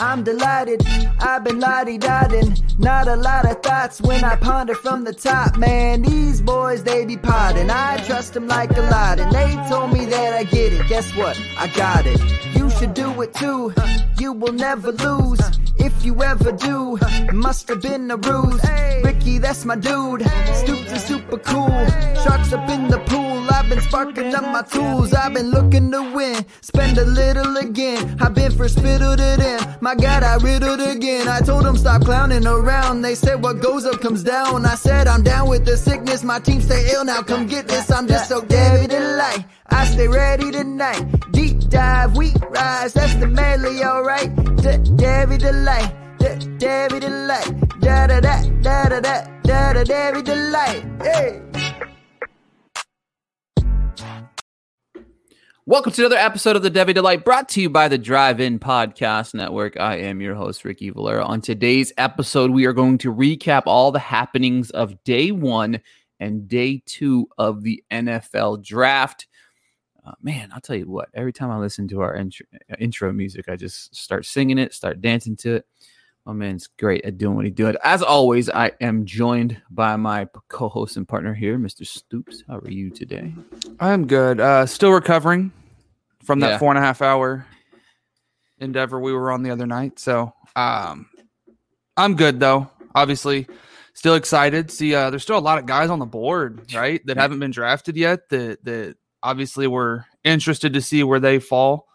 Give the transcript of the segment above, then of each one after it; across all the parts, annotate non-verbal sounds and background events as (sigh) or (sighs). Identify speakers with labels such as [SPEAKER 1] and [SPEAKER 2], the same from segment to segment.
[SPEAKER 1] I'm delighted, I've been lottie dotting. Not a lot of thoughts when I ponder from the top, man. These boys, they be potting. I trust them like a lot, and they told me that I get it. Guess what? I got it. You should do it too. You will never lose. If you ever do, must have been a ruse. Ricky, that's my dude. Stoops is super cool. Sharks up in the pool. I've been sparking up my tools. I've been looking to win. Spend a little again. I've been for spittle to them. My God, I riddled again. I told them stop clowning around. They said what goes up comes down. I said I'm down with the sickness. My team stay ill now. Come get this. I'm just so Debbie Delight. I stay ready tonight. Deep dive, we rise. That's the medley, alright. The Debbie Delight. the Debbie Delight. Da da da da da da da da Debbie Delight. Hey.
[SPEAKER 2] Welcome to another episode of the Debbie Delight brought to you by the Drive In Podcast Network. I am your host, Ricky Valera. On today's episode, we are going to recap all the happenings of day one and day two of the NFL draft. Uh, man, I'll tell you what, every time I listen to our intro, intro music, I just start singing it, start dancing to it. My man's great at doing what he doing. As always, I am joined by my co-host and partner here, Mr. Stoops. How are you today?
[SPEAKER 3] I'm good. Uh, still recovering from that
[SPEAKER 2] Yeah.
[SPEAKER 3] four and a half hour endeavor we were on the other night. So um, I'm good though. Obviously, still excited. See, uh, there's still a lot of guys on the board, right, that haven't been drafted yet. That that obviously we're interested to see where they fall.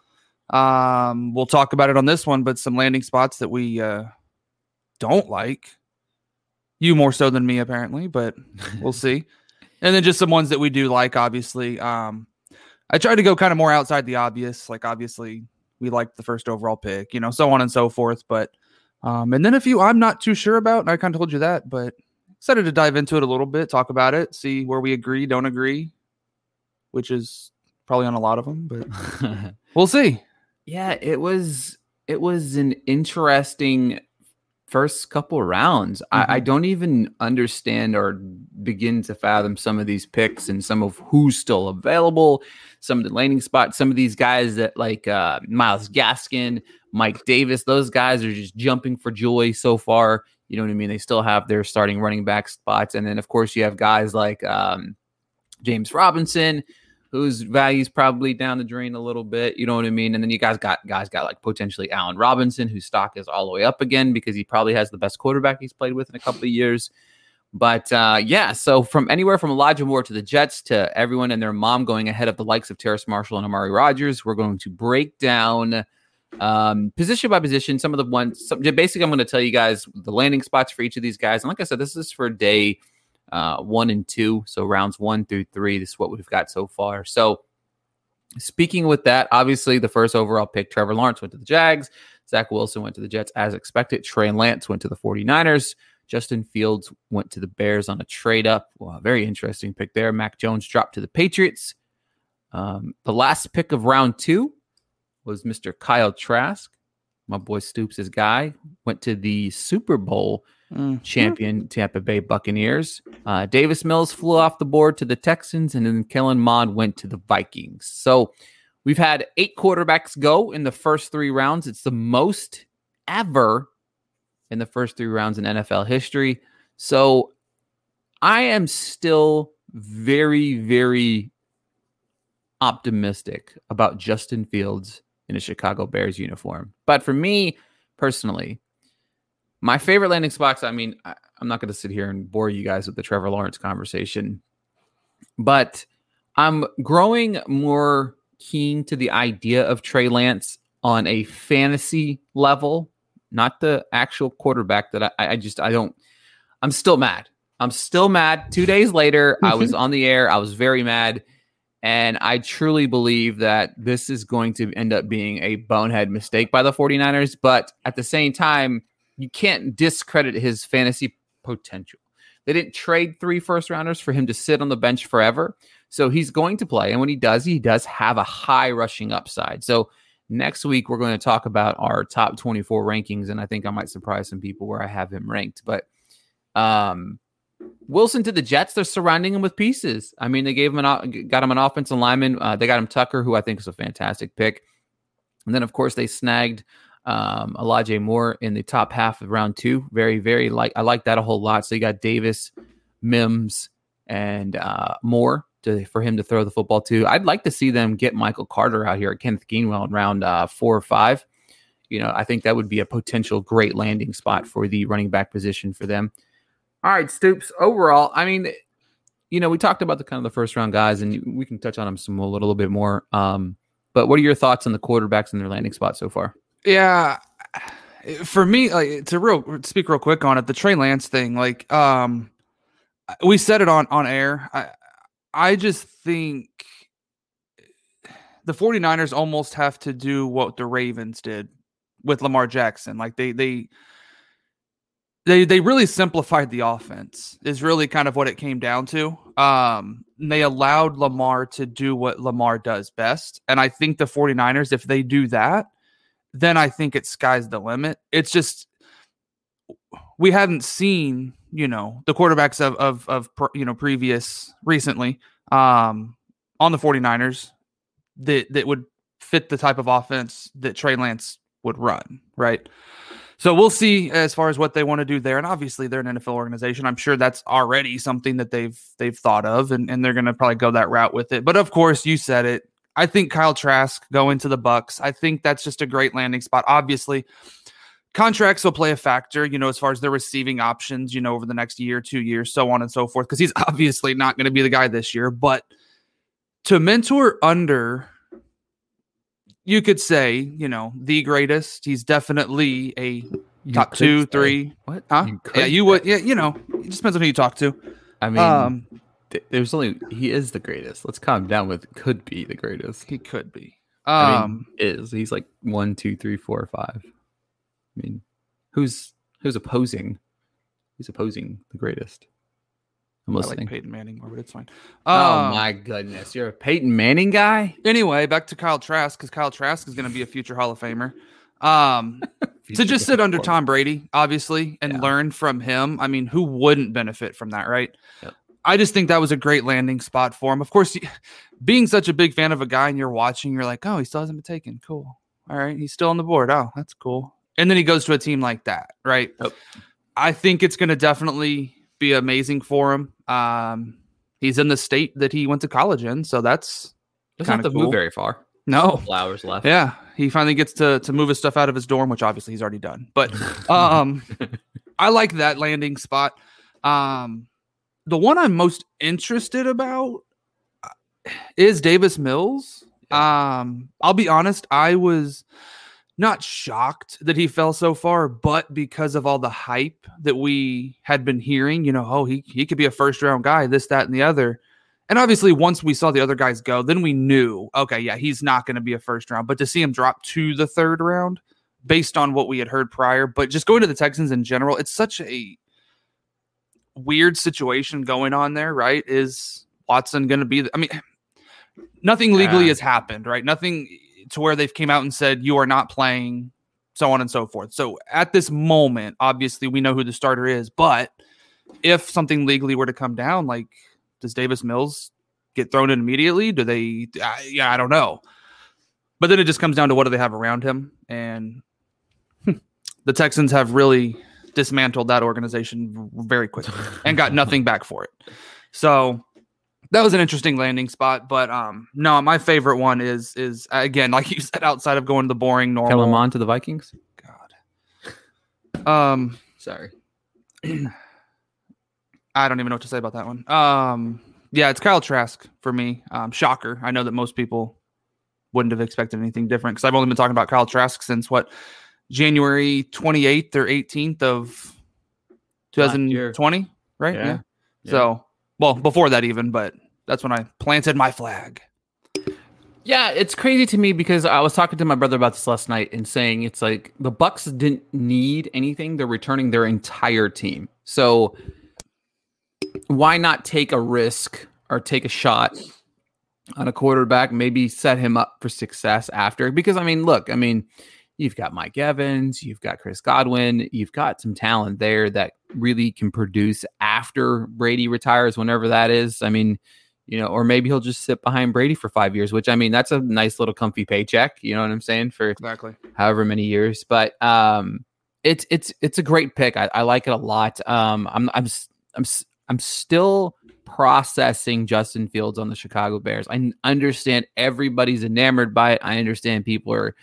[SPEAKER 3] Um, we'll talk about it on this one, but some landing spots that we uh, don't like. You more so than me, apparently, but we'll (laughs) see. And then just some ones that we do like, obviously. Um, I tried to go kind of more outside the obvious, like obviously we liked the first overall pick, you know, so on and so forth. But um, and then a few I'm not too sure about, and I kind of told you that, but excited to dive into it a little bit, talk about it, see where we agree, don't agree, which is probably on a lot of them, but (laughs) we'll see.
[SPEAKER 2] Yeah, it was it was an interesting first couple rounds. I, I don't even understand or begin to fathom some of these picks and some of who's still available, some of the landing spots, some of these guys that like uh, Myles Gaskin, Mike Davis, those guys are just jumping for joy so far. You know what I mean? They still have their starting running back spots, and then of course you have guys like um, James Robinson, whose value's probably down the drain a little bit. You know what I mean? And then you guys got guys got like potentially Allen Robinson, whose stock is all the way up again because he probably has the best quarterback he's played with in a couple of years. But uh, yeah, so from anywhere from Elijah Moore to the Jets to everyone and their mom going ahead of the likes of Terrace Marshall and Amari Rodgers, we're going to break down um, position by position some of the ones. Some, basically, I'm going to tell you guys the landing spots for each of these guys. And like I said, this is for day uh, one and two. So rounds one through three. This is what we've got so far. So speaking with that, obviously the first overall pick, Trevor Lawrence went to the Jags. Zach Wilson went to the Jets as expected. Trey Lance went to the 49ers. Justin Fields went to the Bears on a trade up. Wow, very interesting pick there. Mac Jones dropped to the Patriots. Um, the last pick of round two was Mr. Kyle Trask. My boy Stoops' guy went to the Super Bowl
[SPEAKER 3] Mm.
[SPEAKER 2] champion Tampa Bay Buccaneers. Uh, Davis Mills flew off the board to the Texans, and then Kellen Mond went to the Vikings. So we've had eight quarterbacks go in the first three rounds. It's the most ever in the first three rounds in NFL history. So I am still very, very optimistic about Justin Fields in a Chicago Bears uniform. But for me personally, my favorite landing spots, I mean, I, I'm not going to sit here and bore you guys with the Trevor Lawrence conversation, but I'm growing more keen to the idea of Trey Lance on a fantasy level, not the actual quarterback that I, I just, I don't, I'm still mad I'm still mad. Two days later, I was (laughs) on the air. I was very mad. And I truly believe that this is going to end up being a bonehead mistake by the 49ers. But at the same time, you can't discredit his fantasy potential. They didn't trade three first rounders for him to sit on the bench forever. So he's going to play. And when he does, he does have a high rushing upside. So next week, we're going to talk about our top 24 rankings. And I think I might surprise some people where I have him ranked. But um, Wilson to the Jets, they're surrounding him with pieces. I mean, they gave him an got him an offensive lineman. Uh, they got him Tucker, who I think is a fantastic pick. And then, of course, they snagged um, Elijah Moore in the top half of round two. Very, very like I like that a whole lot. So you got Davis, Mims, and uh, Moore to for him to throw the football to. I'd like to see them get Michael Carter out here at Kenneth Gainwell in round uh, four or five. You know, I think that would be a potential great landing spot for the running back position for them. All right, Stoops. Overall, I mean, you know, we talked about the kind of the first round guys, and we can touch on them some a little bit more. Um, but what are your thoughts on the quarterbacks and their landing spot so far?
[SPEAKER 3] Yeah, for me, like to real speak real quick on it, the Trey Lance thing. Like, um, we said it on on air. I I just think the 49ers almost have to do what the Ravens did with Lamar Jackson. Like they they they they really simplified the offense is really kind of what it came down to um they allowed lamar to do what lamar does best and i think the 49ers if they do that then i think it sky's the limit it's just we hadn't seen you know the quarterbacks of of of you know previous recently um on the 49ers that that would fit the type of offense that Trey Lance would run, right? So we'll see as far as what they want to do there. And obviously they're an NFL organization. I'm sure that's already something that they've they've thought of and, and they're gonna probably go that route with it. But of course, you said it. I think Kyle Trask going to the Bucks. I think that's just a great landing spot. Obviously, contracts will play a factor, you know, as far as their receiving options, you know, over the next year, two years, so on and so forth, because he's (laughs) obviously not going to be the guy this year. But to mentor under you could say, you know, the greatest. He's definitely a you top two, say. three.
[SPEAKER 2] What?
[SPEAKER 3] Huh? You yeah, you would. Yeah, you know, it just depends on who you talk to.
[SPEAKER 2] I mean, um, there's only he is the greatest. Let's calm down with could be the greatest.
[SPEAKER 3] He could be.
[SPEAKER 2] Um, I mean, um, is he's like one, two, three, four, five. I mean, who's who's opposing? Who's opposing the greatest?
[SPEAKER 3] I'm listening. I like Peyton Manning more, but it's fine.
[SPEAKER 2] oh um, my goodness, you're a Peyton Manning guy.
[SPEAKER 3] Anyway, back to Kyle Trask because Kyle Trask is going to be a future Hall of Famer. Um, (laughs) to just sit under Tom Brady, obviously, and yeah. learn from him. I mean, who wouldn't benefit from that, right? Yep. I just think that was a great landing spot for him. Of course, being such a big fan of a guy and you're watching, you're like, oh, he still hasn't been taken. Cool. All right, he's still on the board. Oh, that's cool. And then he goes to a team like that, right? Yep. I think it's going to definitely be amazing for him. Um, he's in the state that he went to college in, so that's
[SPEAKER 2] doesn't have to cool. move very far.
[SPEAKER 3] No
[SPEAKER 2] hours left.
[SPEAKER 3] Yeah, he finally gets to to move his stuff out of his dorm, which obviously he's already done. But (laughs) um, I like that landing spot. Um, the one I'm most interested about uh, is Davis Mills. Um, I'll be honest, I was not shocked that he fell so far, but because of all the hype that we had been hearing, you know, oh, he, he could be a first round guy, this, that, and the other. And obviously, once we saw the other guys go, then we knew, okay, yeah, he's not going to be a first round. But to see him drop to the third round based on what we had heard prior, but just going to the Texans in general, it's such a weird situation going on there, right? Is Watson going to be, the, I mean, nothing legally has happened, right? Nothing to where they've came out and said you are not playing, so on and so forth. So at this moment, obviously we know who the starter is, but if something legally were to come down, like does Davis Mills get thrown in immediately? Do they? Uh, yeah, I don't know. But then it just comes down to what do they have around him, and the Texans have really dismantled that organization very quickly (laughs) and got nothing back for it. So that was an interesting landing spot. But um, no, my favorite one is is again, like you said, outside of going to the boring normal.
[SPEAKER 2] Mond to the Vikings.
[SPEAKER 3] God. Um,
[SPEAKER 2] sorry. (clears throat)
[SPEAKER 3] I don't even know what to say about that one. Um, yeah, it's Kyle Trask for me. Um, shocker. I know that most people wouldn't have expected anything different because I've only been talking about Kyle Trask since what January 28th or 18th of 2020. right?
[SPEAKER 2] Yeah. Yeah.
[SPEAKER 3] So, well, before that even, but that's when I planted my flag.
[SPEAKER 2] Yeah, it's crazy to me because I was talking to my brother about this last night and saying it's like the Bucks didn't need anything; they're returning their entire team. So why not take a risk or take a shot on a quarterback? Maybe set him up for success after. Because I mean, look, I mean, you've got Mike Evans, you've got Chris Godwin, you've got some talent there that really can produce after Brady retires, whenever that is. I mean you know, or maybe he'll just sit behind Brady for five years, which I mean, that's a nice little comfy paycheck. You know what I'm saying for
[SPEAKER 3] Exactly.
[SPEAKER 2] however many years. But um, it's it's it's a great pick. I, I like it a lot. Um, I'm I'm I'm I'm still processing Justin Fields on the Chicago Bears. I understand everybody's enamored by it. I understand people are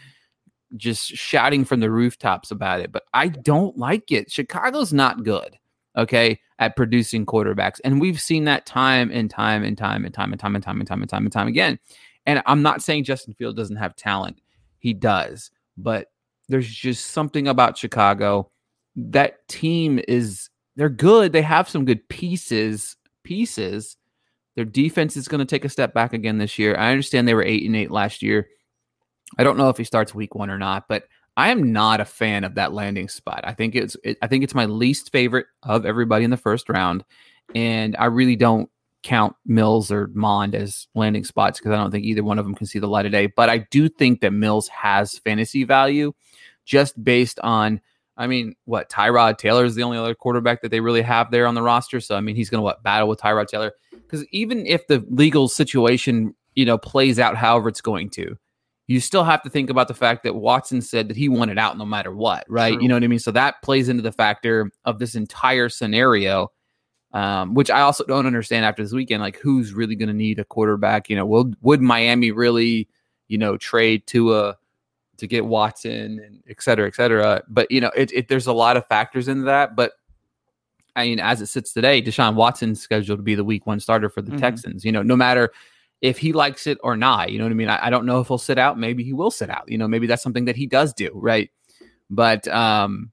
[SPEAKER 2] just shouting from the rooftops about it, but I don't like it. Chicago's not good. Okay, at producing quarterbacks, and we've seen that time and time and time and time and time and time and time and time and time again. And I'm not saying Justin Fields doesn't have talent; he does, but there's just something about Chicago. That team is they're good. They have some good pieces. Pieces. Their defense is going to take a step back again this year. I understand they were eight and eight last year. I don't know if he starts week one or not, but I am not a fan of that landing spot. I think it's it, I think it's my least favorite of everybody in the first round, and I really don't count Mills or Mond as landing spots because I don't think either one of them can see the light of day. But I do think that Mills has fantasy value just based on. I mean, what Tyrod Taylor is the only other quarterback that they really have there on the roster. So I mean, he's going to what battle with Tyrod Taylor because even if the legal situation you know plays out however it's going to, you still have to think about the fact that Watson said that he wanted out no matter what, right?
[SPEAKER 3] True.
[SPEAKER 2] You know what I mean? So that plays into the factor of this entire scenario, um, which I also don't understand after this weekend. Like, who's really going to need a quarterback? You know, will would Miami really, you know, trade Tua to get Watson and et cetera, et cetera? But you know, it, it there's a lot of factors into that. But I mean, as it sits today, Deshaun Watson's scheduled to be the week one starter for the
[SPEAKER 3] Mhm.
[SPEAKER 2] Texans. You know, no matter if he likes it or not. You know what I mean? I, I don't know if he'll sit out. Maybe he will sit out. You know, maybe that's something that he does do, right? But um,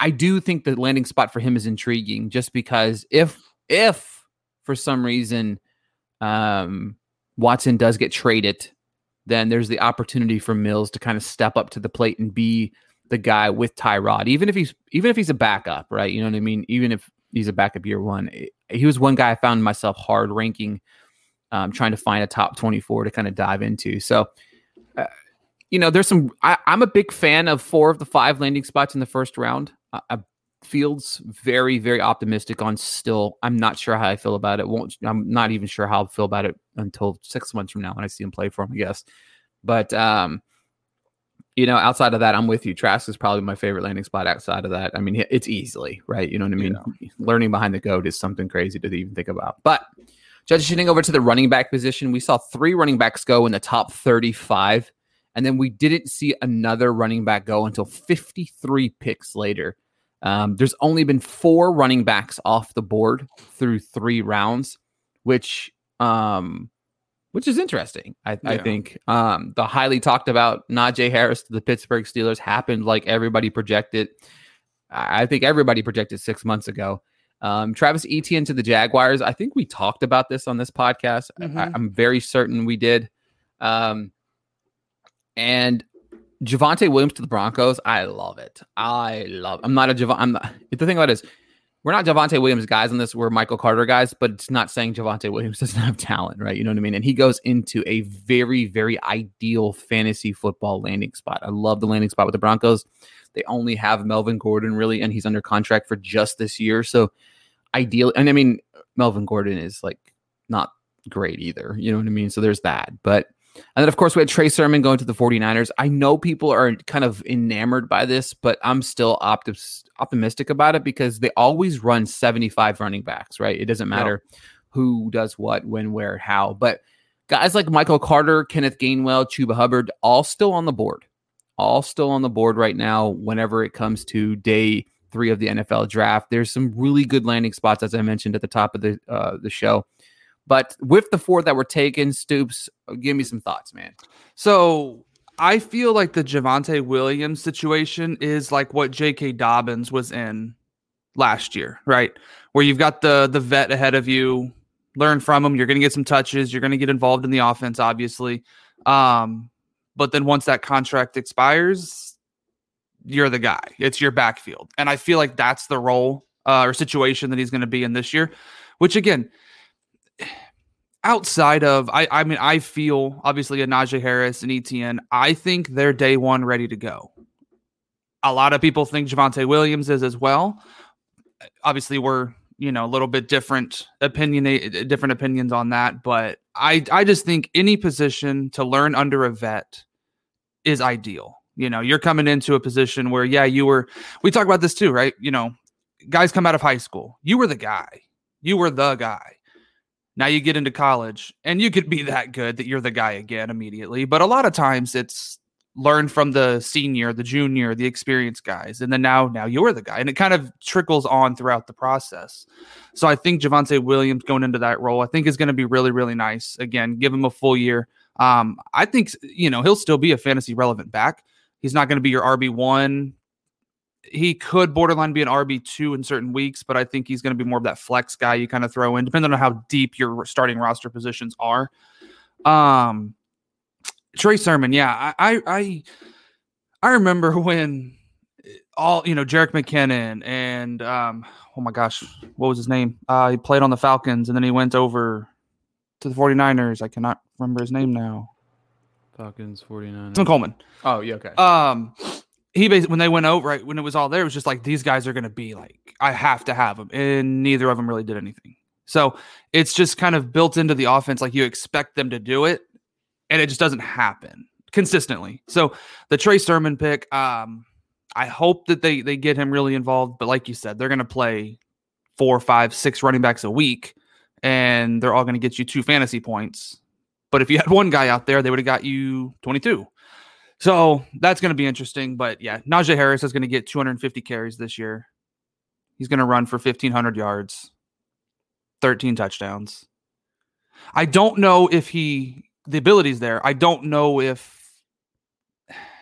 [SPEAKER 2] I- do think the landing spot for him is intriguing, just because if if for some reason um, Watson does get traded, then there's the opportunity for Mills to kind of step up to the plate and be the guy with Tyrod, even if he's even if he's a backup, right? You know what I mean? Even if he's a backup year one, he was one guy I found myself hard ranking um, trying to find a top 24 to kind of dive into. So, uh, you know, there's some, I, I'm a big fan of four of the five landing spots in the first round. I, I Fields very, very optimistic on still. I'm not sure how I feel about it. Won't, I'm not even sure how I'll feel about it until six months from now when I see him play for him, I guess. But, um, you know, outside of that, I'm with you. Trask is probably my favorite landing spot outside of that. I mean, it's easily, right? You know what I mean? Learning behind the goat is something crazy to even think about. But, Transitioning over to the running back position, we saw three running backs go in the top 35, and then we didn't see another running back go until 53 picks later. Um, there's only been four running backs off the board through three rounds, which um, which is interesting. I, I think um, the highly talked about Najee Harris to the Pittsburgh Steelers happened like everybody projected. I think everybody projected six months ago. Um, Travis Etienne to the Jaguars. I think we talked about this on this podcast. I,
[SPEAKER 3] Mhm.
[SPEAKER 2] I'm very certain we did. Um, and Javonte Williams to the Broncos. I love it. I love. I'm not a Javonte. I'm not. The thing about it is, we're not Javonte Williams guys on this. We're Michael Carter guys, but it's not saying Javonte Williams (laughs) doesn't have talent, right? You know what I mean? And he goes into a very, very ideal fantasy football landing spot. I love the landing spot with the Broncos. They only have Melvin Gordon really, and he's under contract for just this year. So ideal. And I mean, Melvin Gordon is like not great either. You know what I mean? So there's that. But and then of course we had Trey Sermon going to the 49ers. I know people are kind of enamored by this, but I'm still optim- optimistic about it because they always run 75 running backs, right? It doesn't matter who does what, when, where, how. But guys like Michael Carter, Kenneth Gainwell, Chuba Hubbard, all still on the board. All still on the board right now whenever it comes to day three of the NFL draft. There's some really good landing spots, as I mentioned at the top of the uh, the show. But with the four that were taken, Stoops, give me some thoughts, man.
[SPEAKER 3] So I feel like the Javonte Williams situation is like what J.K. Dobbins was in last year, right? Where you've got the the vet ahead of you, learn from him. You're going to get some touches. You're going to get involved in the offense, obviously. Um, but then once that contract expires, you're the guy. It's your backfield, and I feel like that's the role uh, or situation that he's going to be in this year. Which again, outside of I, I mean, I feel obviously a Najee Harris and Etienne. I think they're day one ready to go. A lot of people think Javonte Williams is as well. Obviously, we're you know a little bit different opinion eh, eh, different opinions on that but i i just think any position to learn under a vet is ideal you know you're coming into a position where yeah you were we talk about this too right you know guys come out of high school you were the guy you were the guy now you get into college and you could be that good that you're the guy again immediately but a lot of times it's learn from the senior, the junior, the experienced guys, and then now now you're the guy, and it kind of trickles on throughout the process. So I think Javonte Williams going into that role, I think is going to be really really nice. Again, give him a full year. Um, I think you know he'll still be a fantasy relevant back. He's not going to be your RB one. He could borderline be an RB two in certain weeks, but I think he's going to be more of that flex guy you kind of throw in, depending on how deep your starting roster positions are. Um, Trey Sermon, yeah, I, I, I remember (laughs) when all you know, Jerick McKinnon and um, oh my gosh, what was his name? Uh, he played on the Falcons and then he went over to the 49ers. I cannot remember his name now.
[SPEAKER 2] Falcons, 49ers.
[SPEAKER 3] Tim Coleman.
[SPEAKER 2] Oh, yeah, okay.
[SPEAKER 3] Um, he basically when they went over, right when it was all there, it was just like these guys are going to be like, I have to have them, and neither of them really did anything. So it's just kind of built into the offense, like you expect them to do it, and it just doesn't happen consistently. So the Trey Sermon pick, um, I hope that they they get him really involved. But like you said, they're going to play four, five, six running backs a week, and they're all going to get you two fantasy points. But if you had one guy out there, they would have got you 22. So that's going to be interesting. But yeah, Najee Harris is going to get 250 carries this year. He's going to run for 1,500 yards, 13 touchdowns. I don't know if he the ability's there. I don't know if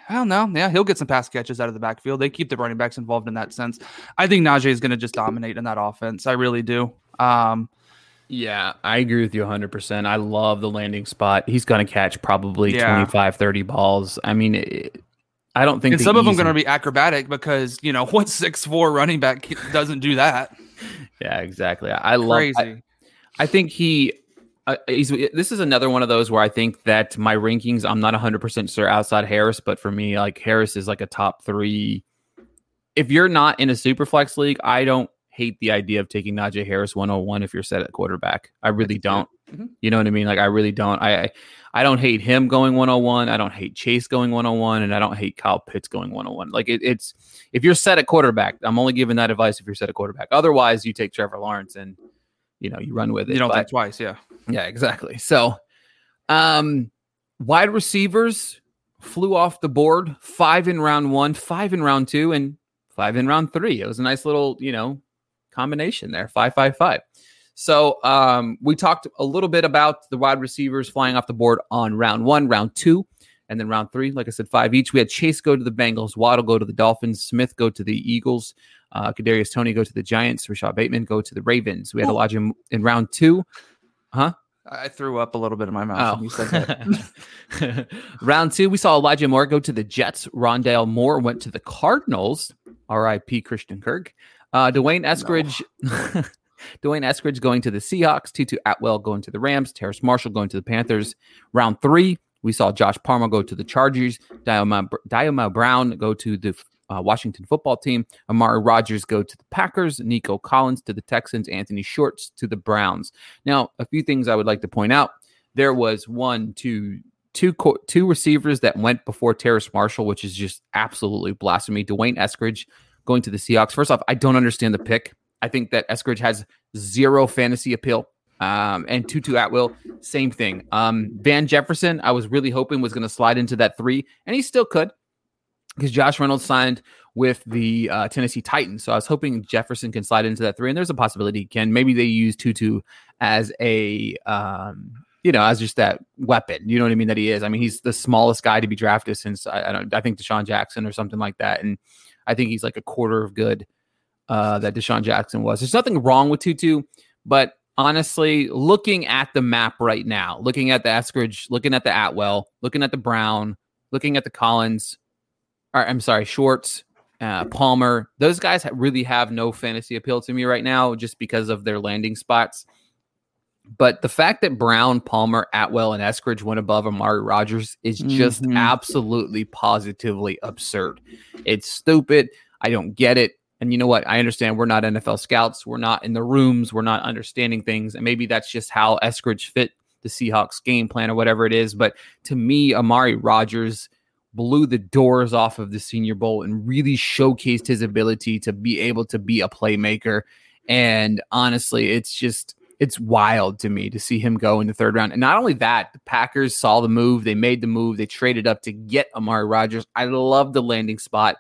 [SPEAKER 3] I don't know. Yeah, he'll get some pass catches out of the backfield. They keep the running backs involved in that sense. I think Najee is going to just dominate in that offense. I really do. Um,
[SPEAKER 2] yeah, I agree with you 100%. I love the landing spot. He's going to catch probably yeah. 25, 30 balls. I mean, it, I don't think
[SPEAKER 3] and some easy... of them going to be acrobatic because, you know, (laughs) what six four running back doesn't do that?
[SPEAKER 2] Yeah, exactly. I, love I, I think he uh, this is another one of those where I think that my rankings, I'm not 100% sure outside Harris, but for me, like Harris is like a top three. If you're not in a super flex league, I don't hate the idea of taking Najee Harris 101 if you're set at quarterback. I really don't. Mm-hmm. You know what I mean? Like I really don't. I I don't hate him going 101. I don't hate Chase going 101, and I don't hate Kyle Pitts going 101. Like it, it's if you're set at quarterback, I'm only giving that advice if you're set at quarterback. Otherwise, you take Trevor Lawrence and you know you run with it.
[SPEAKER 3] You don't but, think twice, yeah.
[SPEAKER 2] Yeah, exactly. So, um, wide receivers flew off the board. Five in round one, five in round two, and five in round three. It was a nice little, you know, combination there. Five, five, five. So um, we talked a little bit about the wide receivers flying off the board on round one, round two, and then round three. Like I said, five each. We had Chase go to the Bengals, Waddle go to the Dolphins, Smith go to the Eagles, uh, Kadarius Toney go to the Giants, Rashod Bateman go to the Ravens. We had Elijah in round two. Huh?
[SPEAKER 3] I threw up a little bit in my mouth. Oh. you said that. (laughs)
[SPEAKER 2] Round two, we saw Elijah Moore go to the Jets. Rondale Moore went to the Cardinals. R.I.P. Christian Kirk. Uh, D'Wayne Eskridge. No. (laughs) D'Wayne Eskridge going to the Seahawks. Tutu Atwell going to the Rams. Terrace Marshall going to the Panthers. Round three, we saw Josh Palmer go to the Chargers. Dyami Brown go to the uh, Washington football team. Amari Rodgers go to the Packers. Nico Collins to the Texans. Anthony Schwartz to the Browns. Now, a few things I would like to point out. There was one, two, two, two receivers that went before Terrace Marshall, which is just absolutely blasphemy. D'Wayne Eskridge going to the Seahawks. First off, I don't understand the pick. I think that Eskridge has zero fantasy appeal. Um, and Tutu Atwell, same thing. Um, Van Jefferson, I was really hoping was going to slide into that three, and he still could because Josh Reynolds signed with the uh, Tennessee Titans. So I was hoping Jefferson can slide into that three, and there's a possibility he can. Maybe they use Tutu as a, um, you know, as just that weapon. You know what I mean? That he is. I mean, he's the smallest guy to be drafted since I, I don't. I think DeSean Jackson or something like that, and I think he's like a quarter of good. uh, that DeSean Jackson was. There's nothing wrong with Tutu, but honestly, looking at the map right now, looking at the Eskridge, looking at the Atwell, looking at the Brown, looking at the Collins, or I'm sorry, Schwartz, uh, Palmer, those guys really have no fantasy appeal to me right now just because of their landing spots. But the fact that Brown, Palmer, Atwell, and Eskridge went above Amari Rodgers is just
[SPEAKER 3] Mhm.
[SPEAKER 2] absolutely positively absurd. It's stupid. I don't get it. And you know what? I understand we're not NFL scouts. We're not in the rooms. We're not understanding things. And maybe that's just how Eskridge fit the Seahawks game plan or whatever it is. But to me, Amari Rodgers blew the doors off of the Senior Bowl and really showcased his ability to be able to be a playmaker. And honestly, it's just it's wild to me to see him go in the third round. And not only that, the Packers saw the move, they made the move, they traded up to get Amari Rodgers. I love the landing spot.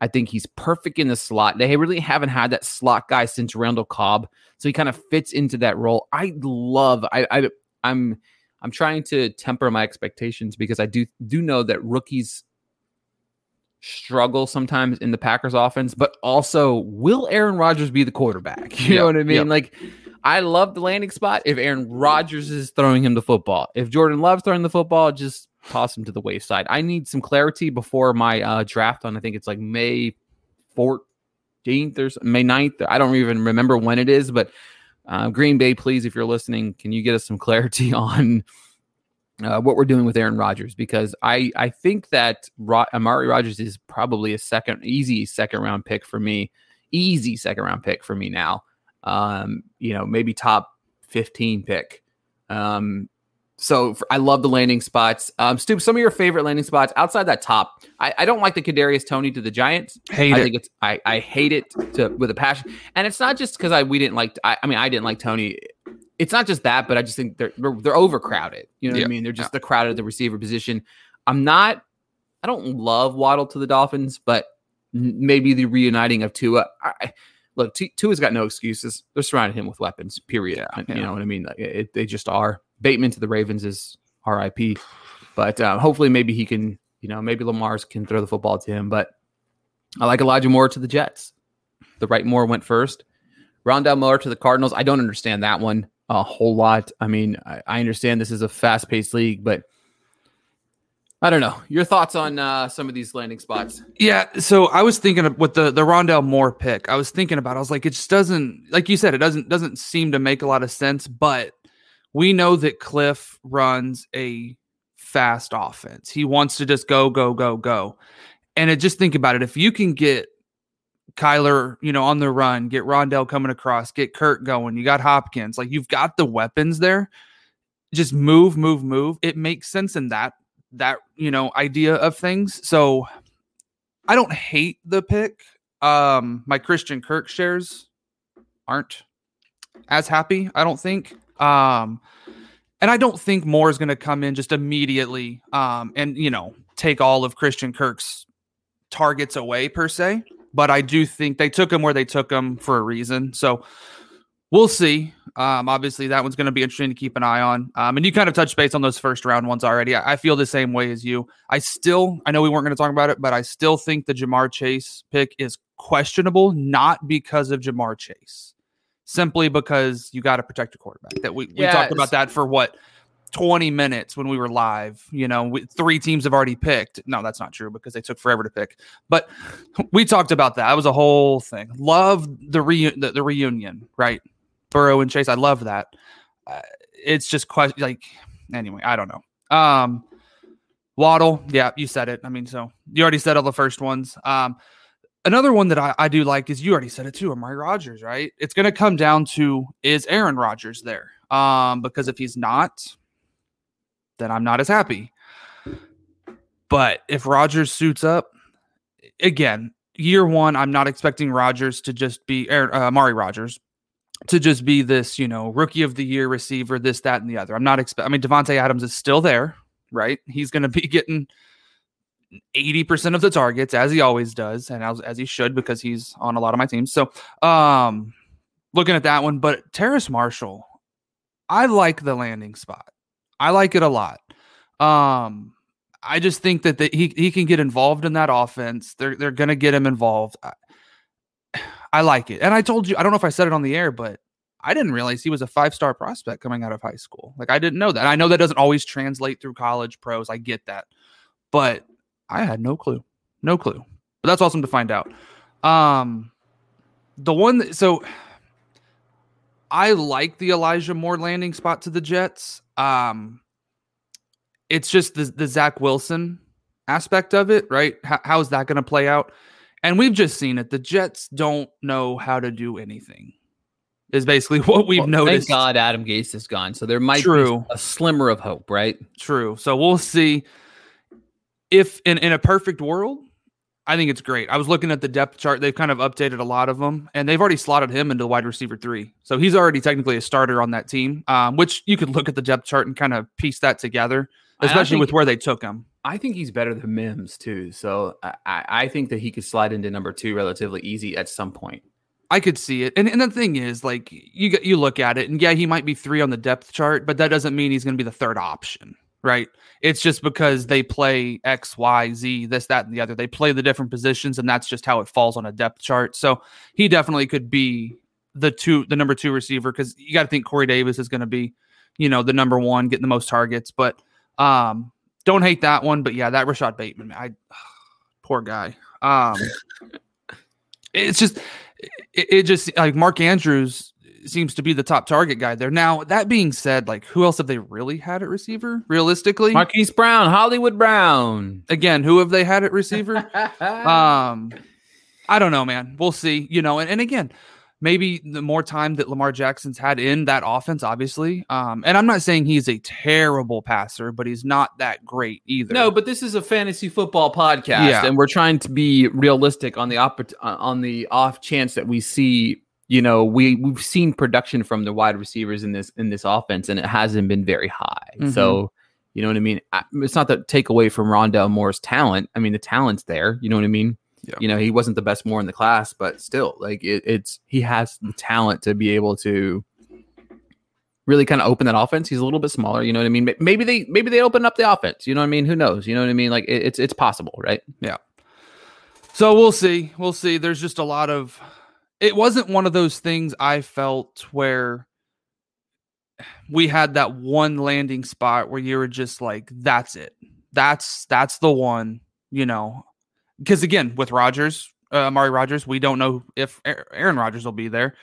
[SPEAKER 2] I think he's perfect in the slot. They really haven't had that slot guy since Randall Cobb, so he kind of fits into that role. I love. I, I I'm I'm trying to temper my expectations because I do do know that rookies struggle sometimes in the Packers offense, but also will Aaron Rodgers be the quarterback? (laughs) You
[SPEAKER 3] Yep,
[SPEAKER 2] know what I mean?
[SPEAKER 3] yep.
[SPEAKER 2] Like I love the landing spot if Aaron Rodgers is throwing him the football. If Jordan Love's throwing the football, just toss him to the wayside. I need some clarity before my uh, draft on I think it's like May 14th or May 9th. I don't even remember when it is, but uh, Green Bay, please, if you're listening, can you get us some clarity (laughs) on uh, what we're doing with Aaron Rodgers? Because I I think that Ro- Amari Rodgers is probably a second easy second round pick for me, easy second round pick for me now. Um, you know, maybe top 15 pick. Um, so for, I love the landing spots. Um, Stu, some of your favorite landing spots outside that top. I, I don't like the Kadarius Toney to the Giants.
[SPEAKER 3] Hate
[SPEAKER 2] I
[SPEAKER 3] it.
[SPEAKER 2] think it's I, I hate it to with a passion, and it's not just because I we didn't like. I, I mean, I didn't like Toney. It's not just that, but I just think they're they're, overcrowded. You know what
[SPEAKER 3] Yeah,
[SPEAKER 2] I mean? They're just the crowded at the receiver position. I'm not. I don't love Waddle to the Dolphins, but maybe the reuniting of Tua. I, look, T- Tua's got no excuses. They're surrounding him with weapons. Period.
[SPEAKER 3] Yeah,
[SPEAKER 2] you
[SPEAKER 3] yeah.
[SPEAKER 2] know what I mean? Like, it, they just are. Bateman to the Ravens is R.I.P. But uh, hopefully, maybe he can. You know, maybe Lamar's can throw the football to him. But I like Elijah Moore to the Jets. The right Moore went first. Rondale Moore to the Cardinals. I don't understand that one a whole lot. I mean, I, I understand this is a fast paced league, but I don't know. Your thoughts on uh, some of these landing spots?
[SPEAKER 3] Yeah, so I was thinking of with the the Rondale Moore pick. I was thinking about. I was like, it just doesn't, like you said, it doesn't doesn't seem to make a lot of sense. But we know that Kliff runs a fast offense. He wants to just go, go, go, go. And it just think about it. If you can get Kyler, you know, on the run, get Rondale coming across, get Kirk going, you got Hopkins, like you've got the weapons there. Just move, move, move. It makes sense in that that you know idea of things. So I don't hate the pick. Um, my Christian Kirk shares aren't as happy. I don't think. Um, and I don't think Moore is going to come in just immediately. Um, and you know take all of Christian Kirk's targets away per se. But I do think they took him where they took him for a reason. So we'll see. Um, obviously, that one's going to be interesting to keep an eye on. Um, and you kind of touched base on those first round ones already. I, I feel the same way as you. I still, I know we weren't going to talk about it, but I still think the Ja'Marr Chase pick is questionable, not because of Ja'Marr Chase, simply because you got to protect your quarterback. That we, we
[SPEAKER 2] Yeah,
[SPEAKER 3] talked about that for what 20 minutes when we were live. You know, we, three teams have already picked. No, that's not true because they took forever to pick. But we talked about that. That was a whole thing. Love the, reu- the, the reunion, right? Burrow and Chase. I love that. Uh, it's just quite like anyway. I don't know. Um, Waddle. Yeah, you said it. I mean, so you already said all the first ones. Um, another one that I, I do like is you already said it too. Amari Rodgers, right? It's going to come down to is Aaron Rodgers there? Um, because if he's not, then I'm not as happy. But if Rodgers suits up, again, year one, I'm not expecting Rodgers to just be Aaron, uh, Amari Rodgers to just be this, you know, rookie of the year receiver, this, that, and the other. I'm not expect. I mean, Davante Adams is still there, right? He's going to be (laughs) getting 80% of the targets as he always does, and as, as he should because he's on a lot of my teams. So, um, looking at that one, but Terrace Marshall, I like the landing spot. I like it a lot. Um, I just think that the, he he can get involved in that offense. They're they're gonna get him involved. I, I like it. And I told you, I don't know if I said it on the air, but I didn't realize he was a five star prospect coming out of high school. Like I didn't know that. I know that doesn't always translate through college pros. I get that. But I had no clue. No clue. But that's awesome to find out. Um the one that, so I like the Elijah Moore landing spot to the Jets. Um it's just the the Zach Wilson aspect of it, right? How, how is that going to play out? And we've just seen it. The Jets don't know how to do anything. Is basically (laughs) what we've
[SPEAKER 2] Well,
[SPEAKER 3] noticed.
[SPEAKER 2] Thank God Adam Gase is gone. So there might
[SPEAKER 3] True.
[SPEAKER 2] be a slimmer of hope, right?
[SPEAKER 3] True. So we'll see if in, in a perfect world, I think it's great. I was looking at the depth chart. They've kind of updated a lot of them, and they've already slotted him into wide receiver three. So he's already technically a starter on that team, um, which you could look at the depth chart and kind of piece that together, especially
[SPEAKER 2] think-
[SPEAKER 3] with where they took him.
[SPEAKER 2] I think he's better than Mims too. So I, I I think that he could slide into number two relatively easy at some point.
[SPEAKER 3] I could see it. And, and the thing is, like, you you look at it, and yeah, he might be three on the depth chart, but that doesn't mean he's going to be the third option, right? It's just because they play X, Y, Z, this, that, and the other. They play the different positions, and that's just how it falls on a depth chart. So he definitely could be the two, the number two receiver, because you got to think Corey Davis is going to be, you know, the number one, getting the most targets. But um, don't hate that one. But yeah, that Rashod Bateman, I (sighs) poor guy. Um, it's just it, it just like Mark Andrews seems to be the top target guy there. Now, that being said, like who else have they really had at receiver? Realistically,
[SPEAKER 2] Marquise Brown, Hollywood Brown.
[SPEAKER 3] again, who have they had at receiver? (laughs) um, I don't know, man. We'll see. You know, and, and again, maybe the more time that Lamar Jackson's had in that offense, obviously. Um, and I'm not saying he's a terrible passer, but he's not that great either.
[SPEAKER 2] No, but this is a fantasy football podcast,
[SPEAKER 3] Yeah.
[SPEAKER 2] and we're trying to be realistic on the oppor- uh, on the off chance that we see. You know, we we've seen production from the wide receivers in this in this offense, and it hasn't been very high.
[SPEAKER 3] Mhm.
[SPEAKER 2] So, you know what I mean. I, it's not to take away from Rondale Moore's talent. I mean, the talent's there. You know what I mean.
[SPEAKER 3] Yeah.
[SPEAKER 2] You know, he wasn't the best more in the class, but still, like it, it's he has the talent to be able to really kind of open that offense. He's a little bit smaller, you know what I mean? Maybe they maybe they open up the offense. You know what I mean? Who knows? You know what I mean? Like it, it's it's possible, right? Yeah.
[SPEAKER 3] So we'll see. We'll see. There's just a lot of. It wasn't one of those things I felt where we had that one landing spot where you were just like, "That's it. That's that's the one." You know, because again, with Rodgers, uh, Amari Rodgers, we don't know if Aaron Rodgers will be there.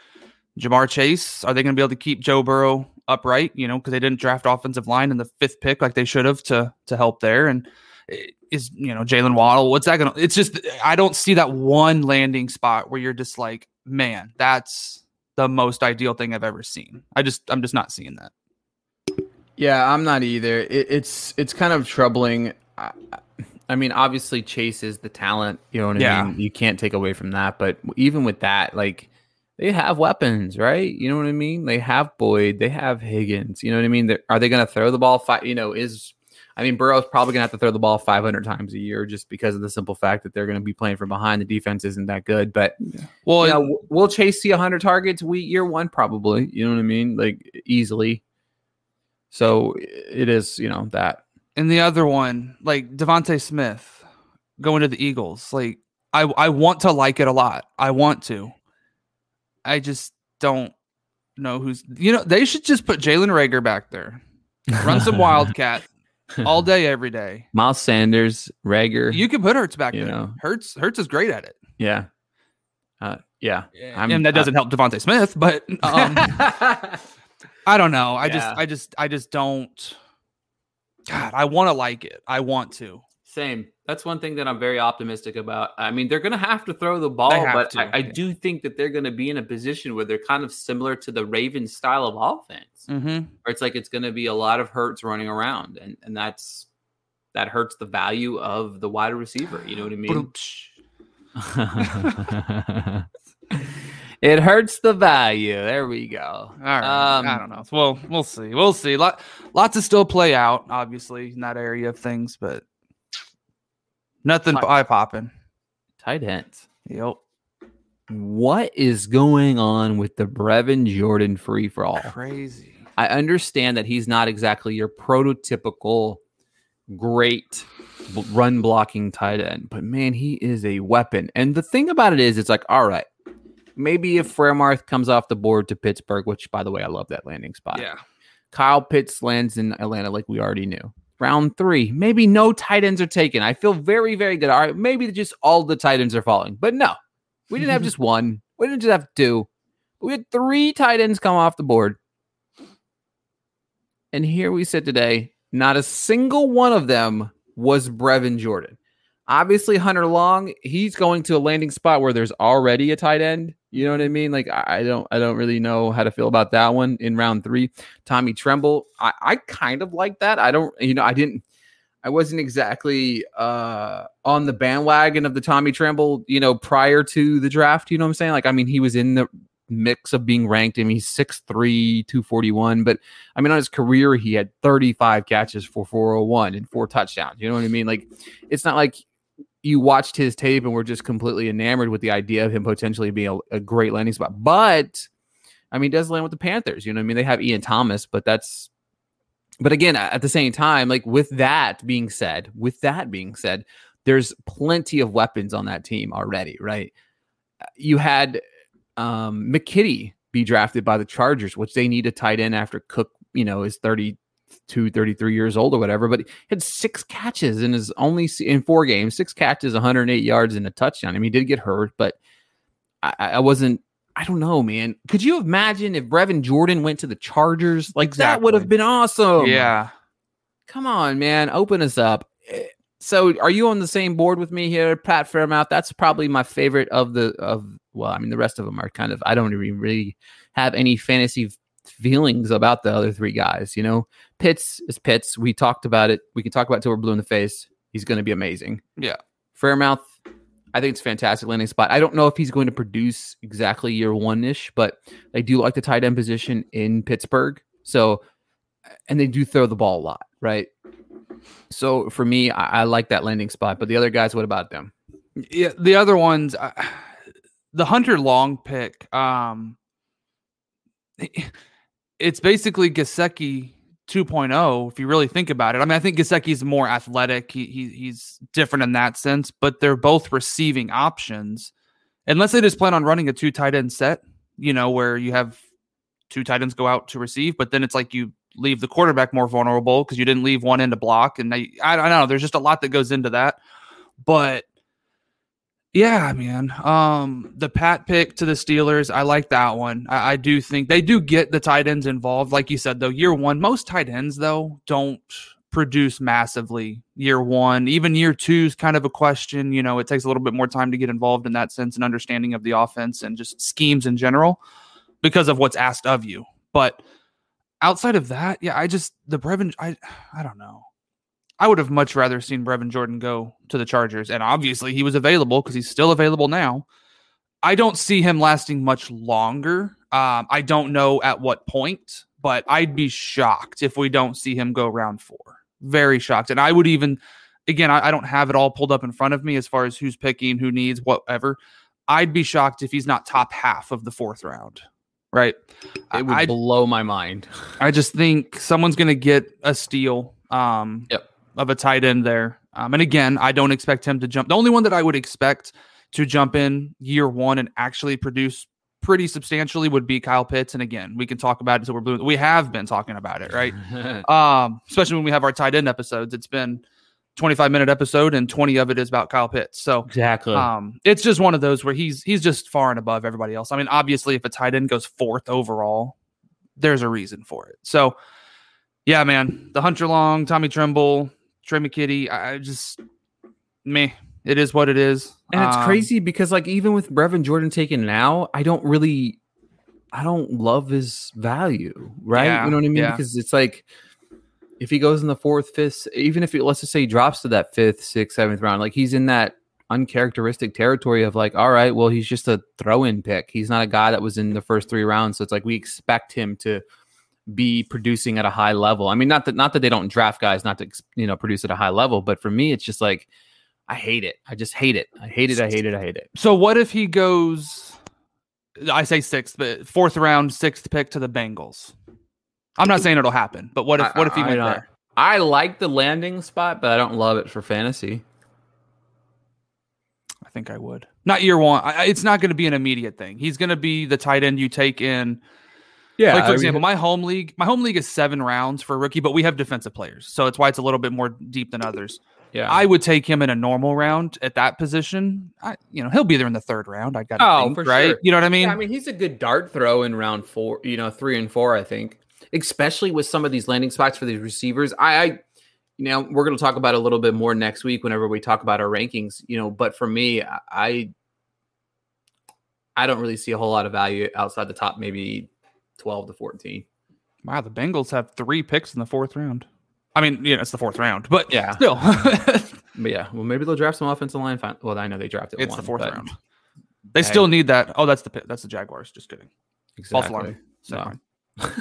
[SPEAKER 3] Ja'Marr Chase, are they going to be able to keep Joe Burrow upright? You know, because they didn't draft offensive line in the fifth pick like they should have to to help there. And eh, is you know Jaylen Waddle? What's that going to? It's just I don't see that one landing spot where you're just like, man, that's the most ideal thing I've ever seen. I just I'm just not seeing that.
[SPEAKER 2] Yeah, I'm not either. It, it's it's kind of troubling. I, I mean, obviously Chase is the talent. You know what I
[SPEAKER 3] Yeah.
[SPEAKER 2] mean? You can't take away from that. But even with that, like they have weapons, right? You know what I mean? They have Boyd, they have Higgins. You know what I mean? They're, are they going to throw the ball? Fi- you know, is I mean, Burrow's probably going to have to throw the ball 500 times a year just because of the simple fact that they're going to be playing from behind. The defense isn't that good, but
[SPEAKER 3] Well,
[SPEAKER 2] you know, w- will Chase see 100 targets week year one? Probably. You know what I mean? Like easily. So it is, you know, that.
[SPEAKER 3] And the other one, like DeVonta Smith, going to the Eagles. Like I I want to like it a lot. I want to. I just don't know who's. You know, they should just put Jalen Reagor back there. Run some (laughs) Wildcat all day, every day.
[SPEAKER 2] Miles Sanders, Reagor.
[SPEAKER 3] You can put Hurts back
[SPEAKER 2] You
[SPEAKER 3] there.
[SPEAKER 2] know.
[SPEAKER 3] Hurts Hurts is great at it.
[SPEAKER 2] yeah. Uh, yeah. I'm-
[SPEAKER 3] and that doesn't help DeVonta Smith, but (laughs) um, I don't know. I just, I just, I just don't. God, I want to like it. I want to.
[SPEAKER 2] Same. That's one thing that I'm very optimistic about. I mean, they're going to have to throw the ball, but
[SPEAKER 3] to,
[SPEAKER 2] I, I do think that they're going to be in a position where they're kind of similar to the Ravens style of offense,
[SPEAKER 3] Mm-hmm.
[SPEAKER 2] where it's like it's going to be a lot of hurts running around, and and that's that hurts the value of the wide receiver. You know what I mean? (laughs) (laughs) it hurts the value. There we go.
[SPEAKER 3] All right. I
[SPEAKER 2] Um,
[SPEAKER 3] don't know. Well, we'll see. We'll see. Lot, lots to still play out, obviously, in that area of things, but nothing eye popping.
[SPEAKER 2] Tight ends.
[SPEAKER 3] Yep.
[SPEAKER 2] What is going on with the Brevin Jordan free for all?
[SPEAKER 3] Crazy.
[SPEAKER 2] I understand that he's not exactly your prototypical great run blocking tight end, but man, he is a weapon. And the thing about it is, it's like, all right, maybe if Freiermuth comes off the board to Pittsburgh, which by the way, I love that landing spot.
[SPEAKER 3] Yeah.
[SPEAKER 2] Kyle Pitts lands in Atlanta like we already knew. Round three, maybe no tight ends are taken. I feel very, very good. All right, maybe just all the tight ends are falling, but no, we didn't have (laughs) just one. We didn't just have two. We had three tight ends come off the board. And here we sit today. Not a single one of them was Brevin Jordan. Obviously, Hunter Long, he's going to a landing spot where there's already a tight end. You know what I mean? Like I, don't, I don't really know how to feel about that one in round three. Tommy Tremble, I, I kind of like that. I don't, you know, I didn't, I wasn't exactly uh, on the bandwagon of the Tommy Tremble, you know, prior to the draft. You know what I'm saying? Like, I mean, he was in the mix of being ranked. I mean, he's 6'3, 241. But I mean, on his career, he had 35 catches for 401 and four touchdowns. You know what I mean? Like, it's not like you watched his tape and were just completely enamored with the idea of him potentially being a, a great landing spot. But I mean, does land with the Panthers. You know I mean? They have Ian Thomas, but that's but again, at the same time, like with that being said, with that being said, there's plenty of weapons on that team already, right? You had um, McKitty be drafted by the Chargers, which they need a tight end after Cook, you know, is 32, 33 years old or whatever. But he had six catches in his only in four games, six catches, 108 yards, and a touchdown. I mean, he did get hurt, but I, I wasn't I don't know, man. Could you imagine if Brevin Jordan went to the Chargers? Like exactly. that would have been awesome.
[SPEAKER 3] Yeah.
[SPEAKER 2] Come on, man. Open us up. Eh, so are you on the same board with me here, Pat Freiermuth? That's probably my favorite of the of well, I mean the rest of them are kind of I don't even really have any fantasy feelings about the other three guys, you know. Pitts is Pitts. We talked about it. We can talk about it till we're blue in the face. He's gonna be amazing.
[SPEAKER 3] Yeah.
[SPEAKER 2] Freiermuth, I think it's a fantastic landing spot. I don't know if he's going to produce exactly year one ish, but I do like the tight end position in Pittsburgh. So, and they do throw the ball a lot, right? So for me, I, I like that landing spot. But the other guys, what about them?
[SPEAKER 3] Yeah, the other ones, uh, the Hunter Long pick. Um, it's basically Gesicki 2.0 if you really think about it. I mean, I think Gesicki's more athletic. He, he he's different in that sense, but they're both receiving options. Unless they just plan on running a two tight end set, you know, where you have two tight ends go out to receive, but then it's like you leave the quarterback more vulnerable because you didn't leave one end to block. And I, I don't know. There's just a lot that goes into that. But yeah, man. Um, the Pat pick to the Steelers, I like that one. I, I, do think they do get the tight ends involved. Like you said, though, year one, most tight ends though don't produce massively year one. Even year two is kind of a question. You know, it takes a little bit more time to get involved in that sense and understanding of the offense and just schemes in general because of what's asked of you. But outside of that, yeah, I just the Brevin, I I don't know. I would have much rather seen Brevin Jordan go to the Chargers. And obviously he was available because he's still available now. I don't see him lasting much longer. Um, I don't know at what point, but I'd be shocked if we don't see him go round four. Very shocked. And I would even, again, I, I don't have it all pulled up in front of me as far as who's picking, who needs, whatever. I'd be shocked if he's not top half of the fourth round. Right.
[SPEAKER 2] It would I'd, blow my mind.
[SPEAKER 3] I just think someone's going to get a steal. Um,
[SPEAKER 2] yep
[SPEAKER 3] of a tight end there. Um, and again, I don't expect him to jump. The only one that I would expect to jump in year one and actually produce pretty substantially would be Kyle Pitts. And again, we can talk about it until we're blue. We have been talking about it, right? (laughs) um, especially when we have our tight end episodes. It's been 25 minute episode and 20 of it is about Kyle Pitts. So
[SPEAKER 2] exactly.
[SPEAKER 3] Um, it's just one of those where he's he's just far and above everybody else. I mean, obviously, if a tight end goes fourth overall, there's a reason for it. So yeah, man, the Hunter Long, Tommy Tremble, Tre' McKitty, I just me. It is what it is.
[SPEAKER 2] And it's um, crazy because like even with Brevin Jordan taken now, I don't really I don't love his value, right? Yeah, you know what I mean? Yeah. Because it's like if he goes in the fourth, fifth, even if he, let's just say he drops to that fifth, sixth, seventh round, like he's in that uncharacteristic territory of like, all right, well, he's just a throw-in pick. He's not a guy that was in the first three rounds, so it's like we expect him to be producing at a high level. I mean, not that not that they don't draft guys not to you know produce at a high level, but for me, it's just like I hate it. I just hate it. I hate it. I hate it. I hate it.
[SPEAKER 3] So what if he goes? I say sixth, but fourth round, sixth pick to the Bengals. I'm not saying it'll happen, but what if what if he went uh, there?
[SPEAKER 2] I like the landing spot, but I don't love it for fantasy.
[SPEAKER 3] I think I would. Not year one. I, it's not going to be an immediate thing. He's going to be the tight end you take in.
[SPEAKER 2] Yeah,
[SPEAKER 3] like for
[SPEAKER 2] I
[SPEAKER 3] example,
[SPEAKER 2] mean-
[SPEAKER 3] my home league, my home league is seven rounds for a rookie, but we have defensive players, so it's why it's a little bit more deep than others.
[SPEAKER 2] yeah.
[SPEAKER 3] I would take him in a normal round at that position. I, you know, he'll be there in the third round. I got
[SPEAKER 2] Oh,
[SPEAKER 3] think,
[SPEAKER 2] for
[SPEAKER 3] right.
[SPEAKER 2] sure.
[SPEAKER 3] You know what I mean?
[SPEAKER 2] Yeah, I mean, he's a good dart throw in round four, you know, three and four, I think, especially with some of these landing spots for these receivers. I, I you know, we're going to talk about it a little bit more next week whenever we talk about our rankings, you know, but for me, I- I, I don't really see a whole lot of value outside the top, maybe 12 to 14.
[SPEAKER 3] wow, the Bengals have three picks in the fourth round. I mean, yeah, it's the fourth round, but
[SPEAKER 2] Yeah.
[SPEAKER 3] still, (laughs)
[SPEAKER 2] But yeah, well, maybe they'll draft some offensive line. Fin- well, I know they drafted
[SPEAKER 3] it's
[SPEAKER 2] one,
[SPEAKER 3] the fourth round. They
[SPEAKER 2] Hey.
[SPEAKER 3] still need that. Oh, that's the that's the Jaguars. Just kidding. False
[SPEAKER 2] Exactly.
[SPEAKER 3] alarm. (laughs) Never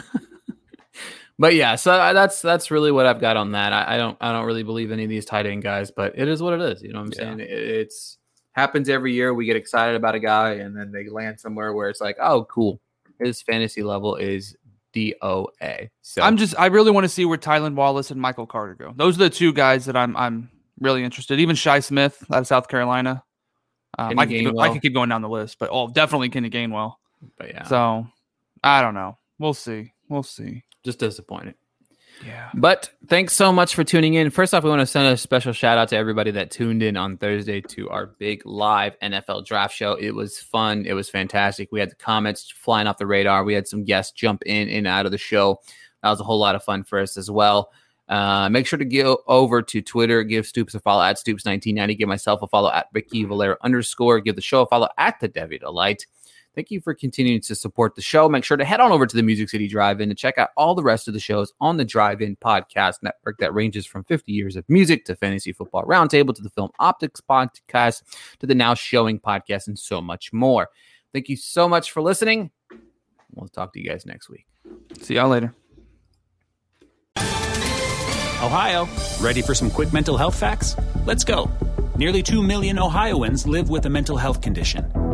[SPEAKER 2] but yeah, so uh, that's that's really what I've got on that. I, I don't I don't really believe any of these tight end guys, but it is what it is. You know what I'm
[SPEAKER 3] Yeah.
[SPEAKER 2] saying? It, it's happens every year. We get excited about a guy, and then they land somewhere where it's like, oh, cool. His fantasy level is DOA. So
[SPEAKER 3] I'm just I really want to see where Tylan Wallace and Michael Carter go. Those are the two guys that I'm I'm really interested. Even Shi Smith out of South Carolina. Um, I, can keep, I can keep going down the list, but oh, definitely Kenny Gainwell.
[SPEAKER 2] but yeah,
[SPEAKER 3] So I don't know. We'll see. We'll see.
[SPEAKER 2] just disappointed. But thanks so much for tuning in. First off, we want to send a special shout out to everybody that tuned in on Thursday to our big live NFL draft show. It was fun. It was fantastic. We had the comments flying off the radar. We had some guests jump in and out of the show. That was a whole lot of fun for us as well. Uh, make sure to go over to Twitter, give Stoops a follow at Stoops1990, give myself a follow at Ricky Valera underscore, give the show a follow at the Debbie Delight. Thank you for continuing to support the show. Make sure to head on over to the Music City Drive In to check out all the rest of the shows on the Drive In podcast network that ranges from 50 years of music to fantasy football roundtable to the film optics podcast to the now showing podcast and so much more. Thank you so much for listening. We'll talk to you guys next week.
[SPEAKER 3] See y'all later.
[SPEAKER 4] Ohio, ready for some quick mental health facts? Let's go. Nearly 2 million Ohioans live with a mental health condition.